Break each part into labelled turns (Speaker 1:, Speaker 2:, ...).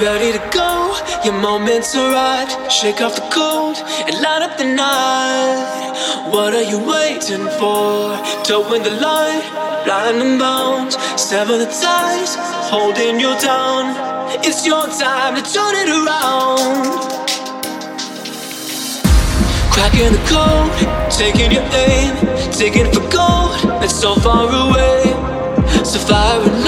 Speaker 1: ready to go. Your moment's arrived. Shake off the cold and light up the night. What are you waiting for? Towing the line, blind and bound. Sever the ties, holding you down. It's your time to turn it around. Cracking the code, taking your aim, taking for gold. It's so far away. So far and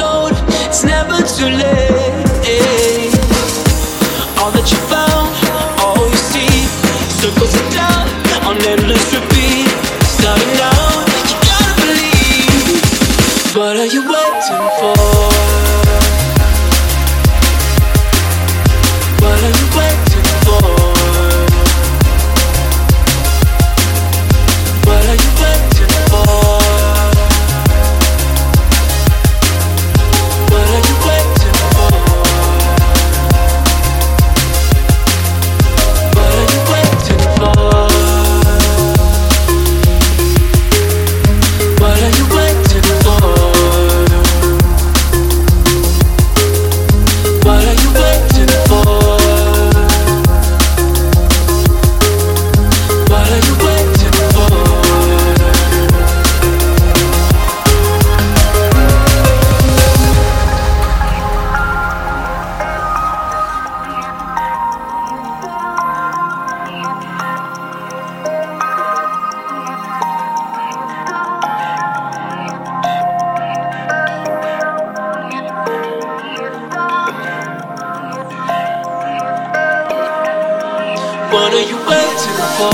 Speaker 1: What are you waiting for?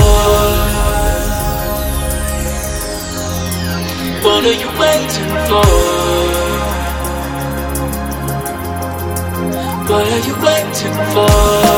Speaker 1: What are you waiting for? What are you waiting for?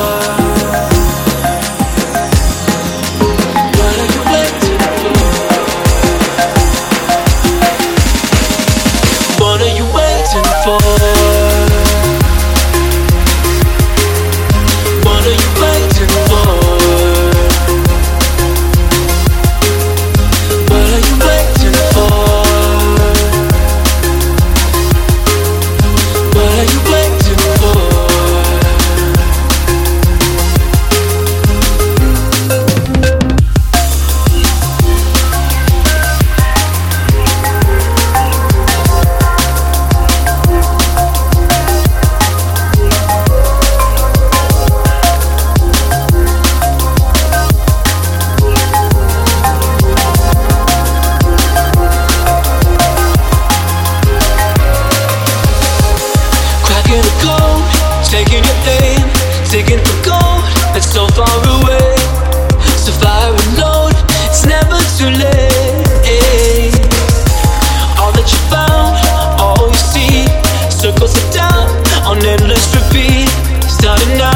Speaker 1: no